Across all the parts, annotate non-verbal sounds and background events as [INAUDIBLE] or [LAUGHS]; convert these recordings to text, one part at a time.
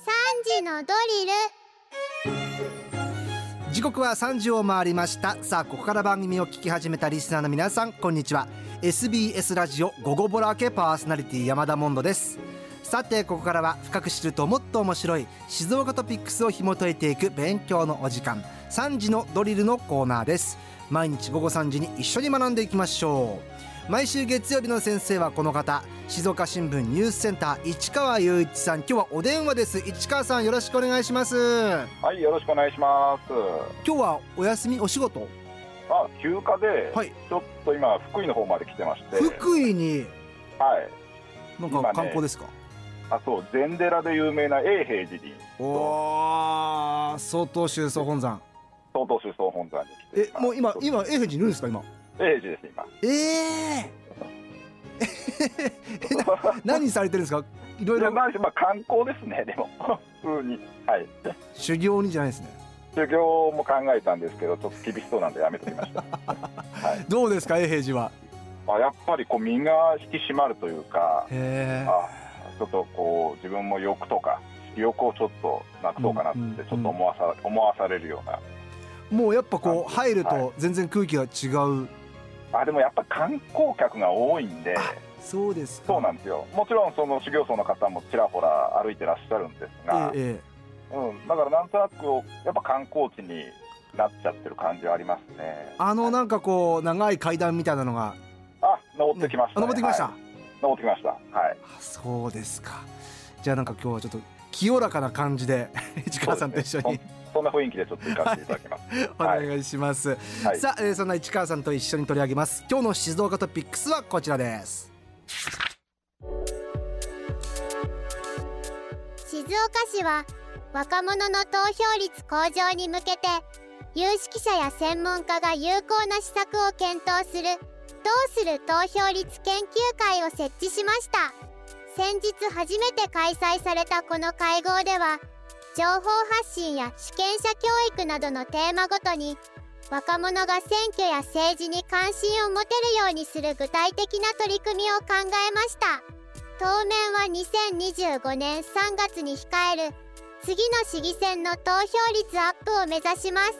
時のドリル。時刻は3時を回りました。さあここから番組を聞き始めたリスナーの皆さんこんにちは。SBS ラジオ午後ボラケパーソナリティ山田モンドです。さてここからは深く知るともっと面白い静岡トピックスを紐解いていく勉強のお時間3時のドリルのコーナーです。毎日午後3時に一緒に学んでいきましょう。毎週月曜日の先生はこの方。静岡新聞ニュースセンター市川雄一さん。今日はお電話です。市川さんよろしくお願いします。はい、よろしくお願いします。今日はお休みお仕事？あ、休暇で、はい。ちょっと今福井の方まで来てまして、福井に？はい。なんか観光ですか、あ、そう、禅寺で有名な永平寺に、おお相当宗総本山。曹洞宗総本山に来てえもう今今永平寺にいるんですか今？永平寺です今。ええ [LAUGHS] 何されてるんですか？いろいろまあまあ観光ですね。でも。[LAUGHS] 普通に、はい。修行にじゃないですね。修行も考えたんですけど、ちょっと厳しそうなんでやめときました。[LAUGHS] はい。どうですか？永平寺は。あ、やっぱりこう身が引き締まるというか、あ、ちょっとこう自分も欲とか。欲をちょっとなくそうかなってちょっと思わさ思わされるような。もうやっぱこうあ入るはと全然空気が違う、あでもやっぱ観光客が多いんで、そうですか。そうなんですよ、もちろんその修行僧の方もちらほら歩いてらっしゃるんですが、えええうん、だからなんとなくやっぱ観光地になっちゃってる感じはありますね。あのなんかこう長い階段みたいなのが。あ登ってきました、ねあ登ってきました、はい。登ってきました。はい。あそうですか。じゃあなんか今日はちょっと清らかな感じで [LAUGHS] 市川さんと一緒に、そんな雰囲気でちょっと行かせていただきます。お願いします、はい。さあ、えーそんな市川さんと一緒に取り上げます。今日の静岡トピックスはこちらです。静岡市は若者の投票率向上に向けて有識者や専門家が有効な施策を検討するどうする投票率研究会を設置しました。先日初めて開催されたこの会合では情報発信や主権者教育などのテーマごとに若者が選挙や政治に関心を持てるようにする具体的な取り組みを考えました当面は2025年3月に控える次の市議選の投票率アップを目指します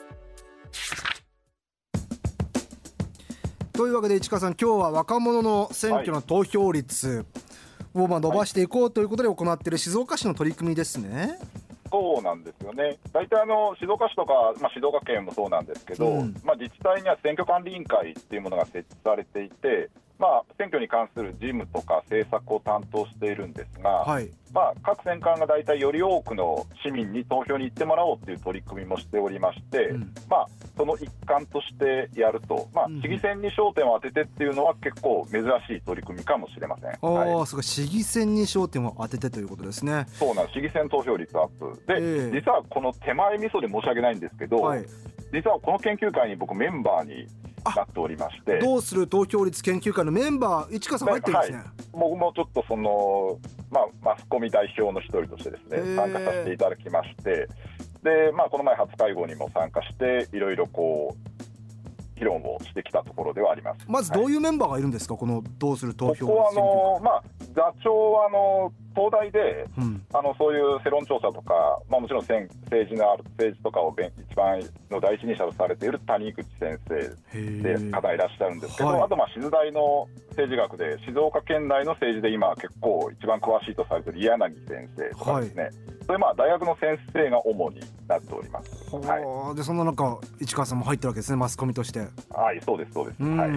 というわけで市川さん今日は若者の選挙の投票率をまあ伸ばしていこうということで行っている静岡市の取り組みですね。そうなんですよね。大体あの静岡市とか、まあ、静岡県もそうなんですけど、うんまあ、自治体には選挙管理委員会っていうものが設置されていて、まあ、選挙に関する事務とか政策を担当しているんですが、はい。まあ、各選管が大体より多くの市民に投票に行ってもらおうという取り組みもしておりまして、うんまあ、その一環としてやると、まあうん、市議選に焦点を当ててっていうのは結構珍しい取り組みかもしれません。おはいお、すごい市議選に焦点を当ててということですね。そうなんです市議選投票率アップで、ええ実はこの手前味噌で申し訳ないんですけど、はい。実はこの研究会に僕メンバーになっておりましてどうする投票率研究会のメンバー市川さん入ってるんですね。僕もちょっとその、まあ、マスコミ代表の一人としてですね参加させていただきましてで、まあ、この前初会合にも参加していろいろこう議論をしてきたところではあります。まずどういうメンバーがいるんですか、このどうする投票率ここはあ。の、まあ、座長はあの東大でうん。あのそういう世論調査とか、まあ、もちろん政政治のある政治とかをべん一番の第一人者とされている谷口先生へでえ。方いらっしゃるんですけど、はいあとまあ静大の政治学で静岡県内の政治で今結構一番詳しいとされている柳先生とかですね、そういうまあ大学の先生が主になっております。はい、はあでそんな中市川さんも入ってるわけですねマスコミとして。はい、そうですそうです。うん。はい。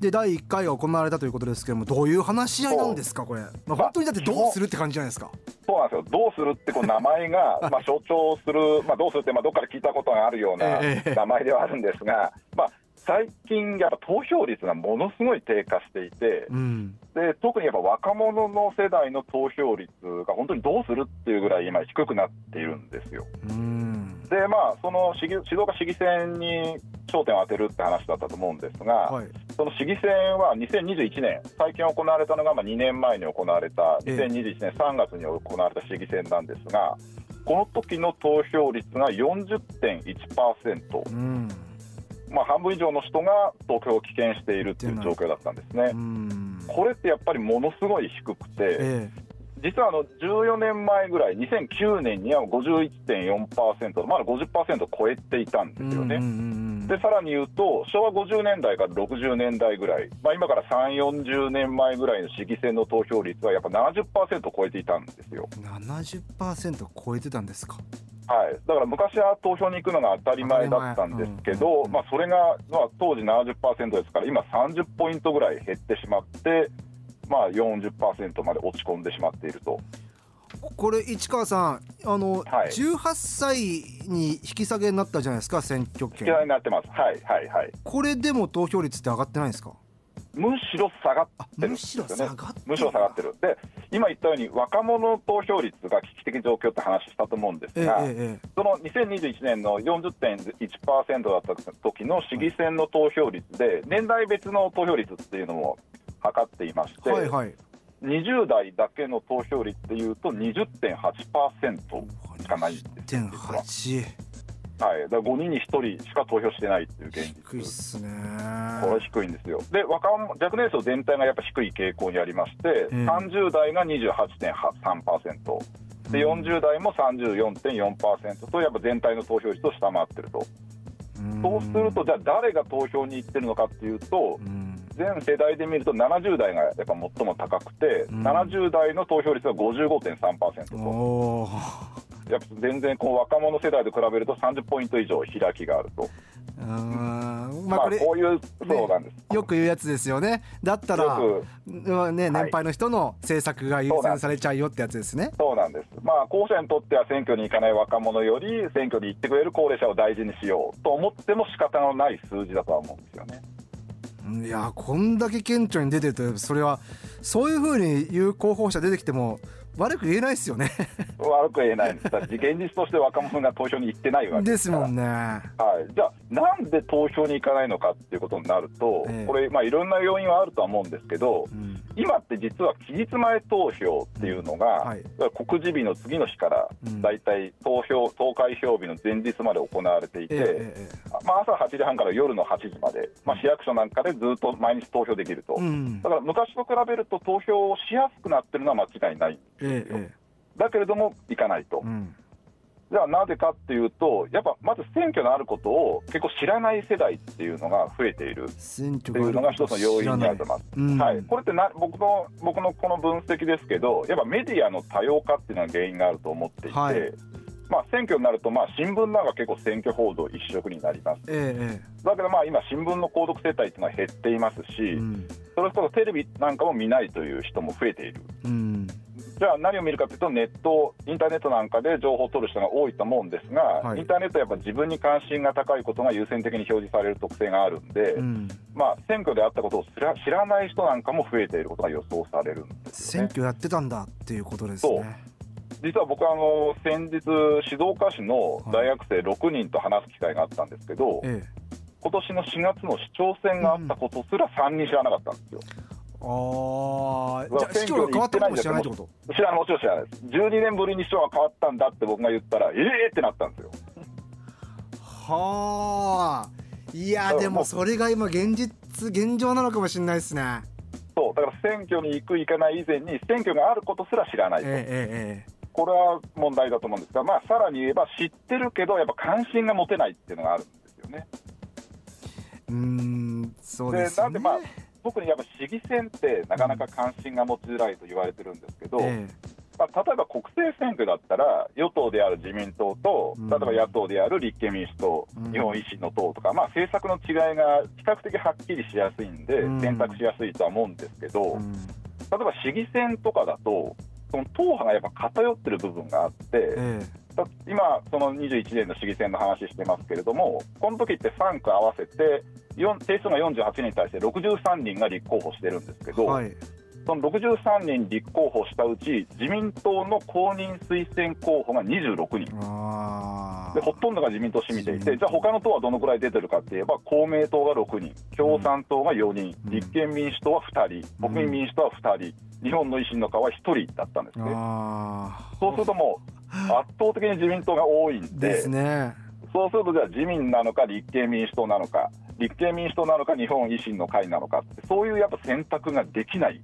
で第1回が行われたということですけどもどういう話し合いなんですかこれ、まあ、本当にだってどうするって感じじゃないですか。そうなんですよ。どうするってこう名前が [LAUGHS] まあ象徴する、まあどうするってまあどっかで聞いたことがあるようなええ名前ではあるんですが、まあ最近やっぱ投票率がものすごい低下していて。うん。で特にやっぱ若者の世代の投票率が本当にどうするっていうぐらい今低くなっているんですよ。うん。でまあその市議静岡市議選に焦点を当てるって話だったと思うんですが、はい。その市議選は2021年最近行われたのがまあ2年前に行われたええ2021年3月に行われた市議選なんですがこの時の投票率が40.1%、うん。まあ、半分以上の人が投票を棄権しているっていう状況だったんですね。うん。これってやっぱりものすごい低くて、え実はあの14年前ぐらい、2009年には51.4%、まだ50%超えていたんですよね。でさらに言うと、昭和50年代から60年代ぐらい、まあ、今から3、40年前ぐらいの市議選の投票率は、やっぱ70%超えていたんですよ。70%超えてたんですか。はい、だから昔は投票に行くのが当たり前だったんですけど、まあ、それが、まあ、当時70%ですから、今30ポイントぐらい減ってしまって、まあ、40%まで落ち込んでしまっていると。これ市川さんあの、はい、18歳に引き下げになったじゃないですか選挙権。引き下げになってます。はいはいはい。これでも投票率って上がってないですか？むしろ下がってるんですよね。むしろ下がってるで今言ったように若者投票率が危機的状況って話したと思うんですが、えええ、その2021年の40.1%だった時の市議選の投票率で年代別の投票率っていうのも測っていまして、はいはい、20代だけの投票率でいうと20.8%しかないんです1.8はい、だから5人に1人しか投票してないっていう現実、低いっすね。これ低いんですよ、で若若年層全体がやっぱ低い傾向にありまして、えー、30代が28.3%、で40代も34.4%と、やっぱ全体の投票率を下回ってると。そうすると、じゃあ誰が投票に行ってるのかっていうと、全世代で見ると70代がやっぱ最も高くて、うん、70代の投票率は55.3%と。やっぱ全然こう若者世代と比べると30ポイント以上開きがあると。まあ、これ、こういうそうなんです、ね、よく言うやつですよね、だったら、ね、年配の人の政策が優先されちゃうよってやつですね。そうなんです、まあ、候補者にとっては選挙に行かない若者より、選挙に行ってくれる高齢者を大事にしようと思っても仕方のない数字だとは思うんですよね。いやこんだけ顕著に出てるとそれはそういうふうに言う候補者出てきても悪く言えないですよね悪く言えないんです。現実として若者が投票に行ってないわけですもんね。はい。じゃあなんで投票に行かないのかっていうことになると、ええ、これまあいろんな要因はあるとは思うんですけど、うん、今って実は期日前投票っていうのが、うんはい、告示日の次の日からだいたい投票投開票日の前日まで行われていて、え、まあ朝8時半から夜の8時まで、まあ市役所なんかでずっと毎日投票できると。うん、だから昔と比べると投票をしやすくなってるのは間違いない。ええ、だけれども行かないと、うん、じゃあなぜかっていうとやっぱまず選挙のあることを結構知らない世代っていうのが増えている。っていうのが一つの要因にあると思います、うん、はい、これってな僕の僕のこの分析ですけどやっぱメディアの多様化っていうのが原因があると思っていて、はい。まあ、選挙になると、まあ、新聞なんか結構選挙報道一色になります、ええ、だけどまあ今、新聞の購読世帯っていうのは減っていますし、うん、それこそテレビなんかも見ないという人も増えている、うん、じゃあ何を見るかというと、ネット、インターネットなんかで情報を取る人が多いと思うんですが、はい、インターネットはやっぱ自分に関心が高いことが優先的に表示される特性があるんで、うん、まあ、選挙であったことを知らない人なんかも増えていることが予想されるんです、ね、選挙やってたんだっていうことですね。実は僕はあの先日、静岡市の大学生6人と話す機会があったんですけど、はいええ、今年の4月の市長選があったことすら3人知らなかったんですよ。ああ、じゃあ市長が変わったかも知らないってこと知らない、もちろん知らないです。12年ぶりに市長が変わったんだって僕が言ったら、ええー、ってなったんですよ。はあ、いや、でもそれが今、現実、現状なのかもしれないですね。そうだから選挙に行く、行かない以前に、選挙があることすら知らないと。えー、えーこれは問題だと思うんですが、まあ、さらに言えば知ってるけど、やっぱ関心が持てないっていうのがあるんですよね。うんそうです、ね、なんで、まあ、特にやっぱ市議選ってなかなか関心が持ちづらいと言われてるんですけど、えまあ、例えば国政選挙だったら、与党である自民党と、例えば野党である立憲民主党、うん、日本維新の党とか、まあ、政策の違いが比較的はっきりしやすいんで、選択しやすいとは思うんですけど、うん、例えば市議選とかだと、その党派がやっぱ偏ってる部分があって、え今、その21年の市議選の話してますけれども、この時って3区合わせて、定数が48人に対して63人が立候補してるんですけど、はい、その63人立候補したうち、自民党の公認推薦候補が26人、でほとんどが自民党を占めていて、じゃあ、他の党はどのくらい出てるかっていえば、公明党が6人、共産党が4人、うん、立憲民主党は2人、国民民主党は2人、日本の維新の会は1人だったんですね。そうするともう [LAUGHS] 圧倒的に自民党が多いんで、ですね、そうすると、じゃあ自民なのか、立憲民主党なのか、立憲民主党なのか、日本維新の会なのか、そういうやっぱ選択ができない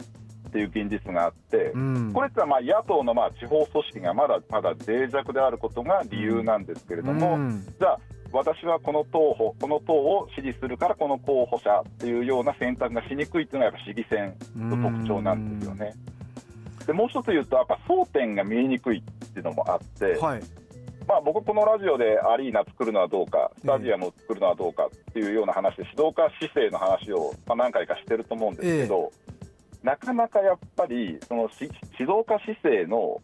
っていう現実があって、うん、これってまあ野党のまあ地方組織がまだまだ脆弱であることが理由なんですけれども、うん、じゃあ私はこの党この党を支持するからこの候補者っていうような選択がしにくいっていうのはやっぱ市議選の特徴なんですよね。でもう一つ言うとやっぱ争点が見えにくいっていうのもあって、はい、まあ、僕このラジオでアリーナ作るのはどうかスタジアムを作るのはどうかっていうような話で指導家姿勢の話をまあ何回かしてると思うんですけど、えー、なかなかやっぱりその指導家姿勢の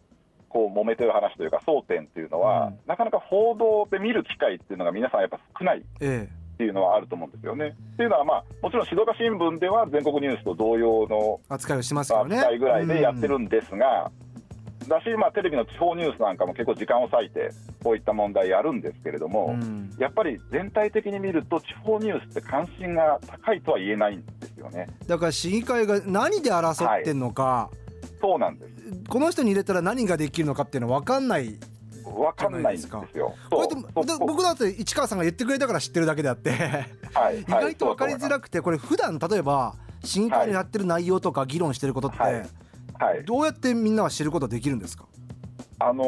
こう揉めてる話というか争点っていうのは、うん、なかなか報道で見る機会っていうのが皆さんやっぱ少ない。えーっていうのはあると思うんですよね。っていうのは、まあ、もちろん静岡新聞では全国ニュースと同様の扱いをしますよね。扱いぐらいでやってるんですが、うん、だし、まあ、テレビの地方ニュースなんかも結構時間を割いて、こういった問題やるんですけれども、うん、やっぱり全体的に見ると、地方ニュースって関心が高いとは言えないんですよね。だから市議会が何で争ってんのか、はい、そうなんです。この人に入れたら何ができるのかっていうのは分かんないわか。んないんですよ。これ僕だって市川さんが言ってくれたから知ってるだけであって。はい、[LAUGHS] 意外と分かりづらくてこれ普段例えば市議会のやってる内容とか議論してることって、はい、どうやってみんなは知ることできるんですか？あの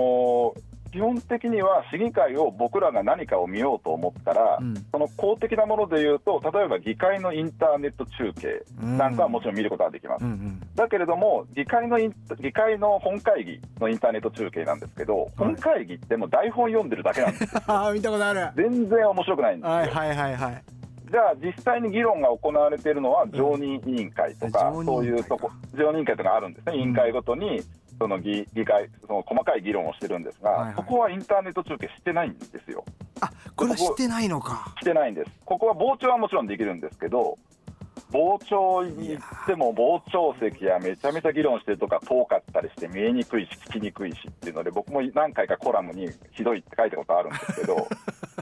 ー基本的には市議会を僕らが何かを見ようと思ったら、うん、その公的なものでいうと、例えば議会のインターネット中継なんかはもちろん見ることができます。うんうん、だけれども議会の議会の本会議のインターネット中継なんですけど、はい、本会議ってもう台本読んでるだけなんです [LAUGHS] あ見たことある。全然面白くないんですよ。はいはいはいはいじゃあ実際に議論が行われているのは常任委員会とか、うん、そういうとこ常任委員会とかあるんですね、委員会ごとにその議議会その細かい議論をしてるんですが、はいはい、そこはインターネット中継してないんですよ。あこれしてないのか。してないんです。ここは傍聴はもちろんできるんですけど、傍聴に行っても傍聴席はめちゃめちゃ議論してるとか遠かったりして見えにくいし聞きにくいしっていうので僕も何回かコラムにひどいって書いたことあるんですけど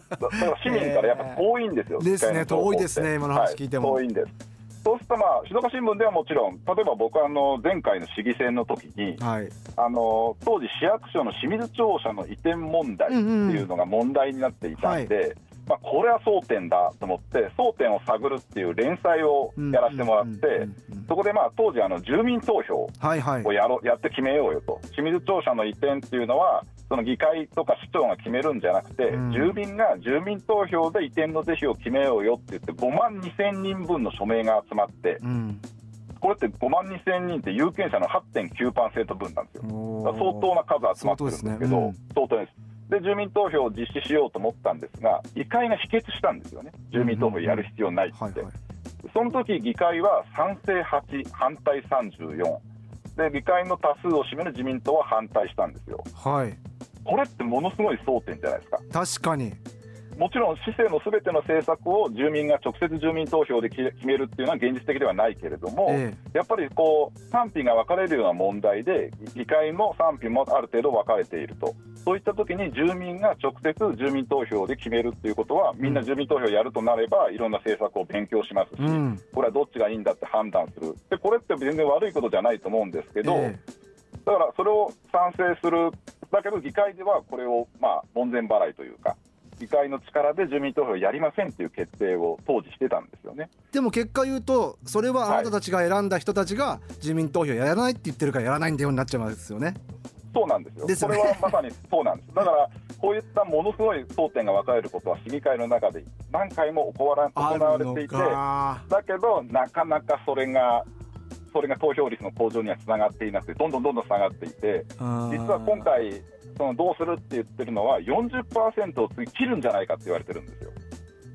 だから市民からやっぱ遠いんですよ、えー、ですね遠いですね今の話聞いても、はい、遠いんです。そうすると、まあ、静岡新聞ではもちろん、例えば僕あの前回の市議選の時に、はい、あの当時、市役所の清水庁舎の移転問題っていうのが問題になっていたんで、うんうんまあ、これは争点だと思って、争点を探るっていう連載をやらせてもらって、そこでまあ当時、住民投票をやろやって決めようよと、清水庁舎の移転っていうのは、その議会とか市長が決めるんじゃなくて、うん、住民が住民投票で移転の是非を決めようよって言って、5万2000人分の署名が集まって、うん、これって5万2000人って有権者の8.9%分なんですよ。相当な数集まってるんですけど、ね。うん、相当です。で住民投票を実施しようと思ったんですが、議会が否決したんですよね、住民投票やる必要ないって、その時議会は賛成8、反対34、で議会の多数を占める自民党は反対したんですよ。はい。これってものすごい争点じゃないですか。確かに。もちろん市政のすべての政策を住民が直接住民投票で決めるっていうのは現実的ではないけれども、ええ、やっぱりこう賛否が分かれるような問題で議会の賛否もある程度分かれているとそういった時に住民が直接住民投票で決めるっていうことはみんな住民投票やるとなればいろんな政策を勉強しますし、うん、これはどっちがいいんだって判断する。でこれって全然悪いことじゃないと思うんですけど、え、だからそれを賛成するだけど議会ではこれをまあ門前払いというか議会の力で住民投票をやりませんという決定を当時してたんですよね。でも結果言うとそれはあなたたちが選んだ人たちが住民投票やらないって言ってるからやらないんだようになっちゃうんですよね。そうなんですよ。ですよ、ね、これはまさにそうなんです。だからこういったものすごい争点が分かれることは市議会の中で何回も行われていてだけどなかなかそれがそれが投票率の向上にはつながっていなくてどんどんどんどん下がっていて実は今回そのどうするって言ってるのは40%を次切るんじゃないかって言われてるんですよ。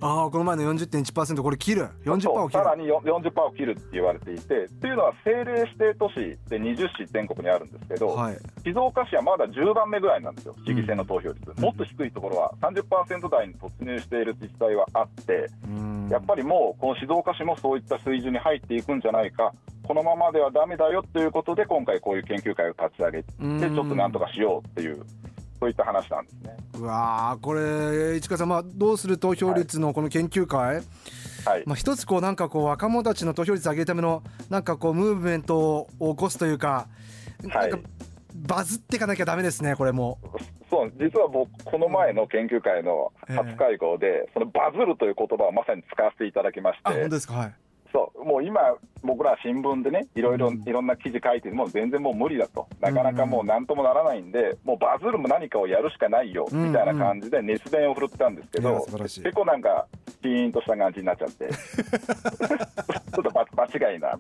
ああこの前の40.1%これ切る。40%を切る。さらに40%を切るって言われていてっていうのは政令指定都市で20市全国にあるんですけど、はい、静岡市はまだ10番目ぐらいなんですよ市議選の投票率、うん、もっと低いところは30%台に突入している自治体はあって、うん、やっぱりもうこの静岡市もそういった水準に入っていくんじゃないか。このままではだめだよということで今回こういう研究会を立ち上げてちょっとなんとかしようっていうそういった話なんですね。うわこれ市川さん、まあ、どうする投票率のこの研究会、はい、まあ、一つこうなんかこう若者たちの投票率上げるためのなんかこうムーブメントを起こすというか,、なんかバズっていかなきゃだめですねこれも。そう実は僕この前の研究会の初会合で、えー、そのバズるという言葉をまさに使わせていただきまして。本当ですか、はいそうもう今僕ら新聞でねいろいろいろんな記事書いても全然もう無理だと。なかなかもう何ともならないんでもうバズるも何かをやるしかないよみたいな感じで熱弁を振るったんですけど結構なんかピーンとした感じになっちゃって [LAUGHS] ちょっと間違いな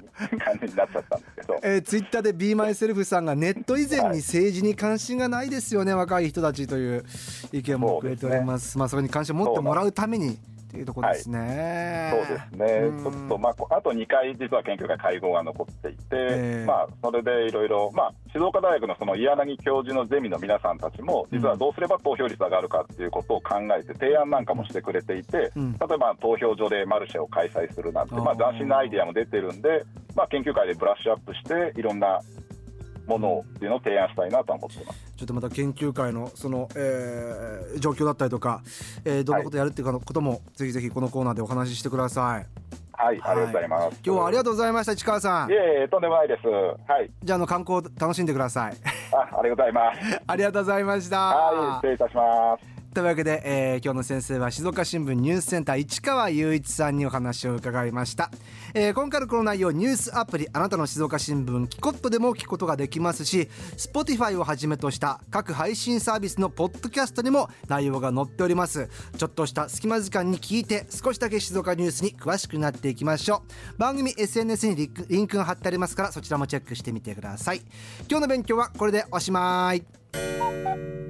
感じになっちゃったんですけど、えー、ツイッターで BeMySelf さんがネット以前に政治に関心がないですよね、はい、若い人たちという意見もくれております、ね、まあそれに関心を持ってもらうためにっていうところですね、はい、そうですね、ちょっと、まあ、あと2回、実は研究会、会合が残っていて、えー、まあ、それでいろいろ、まあ、静岡大学のその岩柳教授のゼミの皆さんたちも、実はどうすれば投票率上がるかっていうことを考えて、提案なんかもしてくれていて、うん、例えば投票所でマルシェを開催するなんて、まあ、斬新なアイデアも出てるんで、まあ、研究会でブラッシュアップして、いろんなものっていうのを提案したいなと思ってます。ちょっとまた研究会のその、えー、状況だったりとか、えー、どんなことやるっていうかのことも、はい、ぜひぜひこのコーナーでお話ししてください。はい、ありがとうございます。今日はありがとうございました、市川さん。いえいえ、とんでもないです。はい。じゃあ、の観光楽しんでください。あ、ありがとうございます。[LAUGHS] ありがとうございました。はい、失礼いたします。というわけで、えー、今日の先生は静岡新聞ニュースセンター市川雄一さんにお話を伺いました、えー、今回のこの内容ニュースアプリあなたの静岡新聞キコットでも聞くことができますし Spotify をはじめとした各配信サービスのポッドキャストにも内容が載っております。ちょっとした隙間時間に聞いて少しだけ静岡ニュースに詳しくなっていきましょう。番組 SNS にリンクが貼ってありますからそちらもチェックしてみてください。今日の勉強はこれでおしまい。